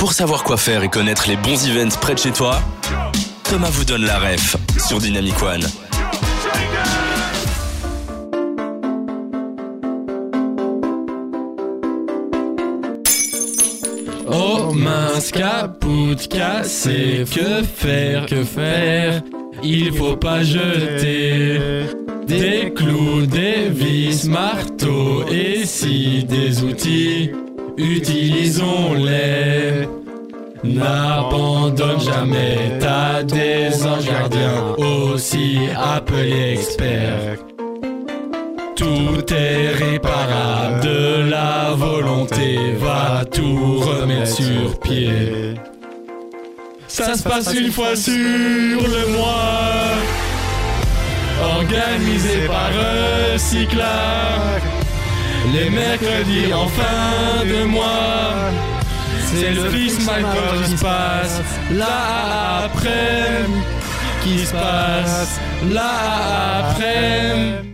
Pour savoir quoi faire et connaître les bons events près de chez toi, Thomas vous donne la ref sur Dynamic One. Oh mince capoute cassé, que faire, que faire? Il faut pas jeter des clous, des vis, marteaux et si des outils, utilisons-les. N'abandonne jamais, t'as des anges gardiens aussi appelés experts. Tout est réparable, de la volonté va tout remettre sur pied. Ça se passe une fois sur le mois, organisé par Recyclage. Les mercredis en fin de c'est le Christmas qui se passe là après, qui se passe là après.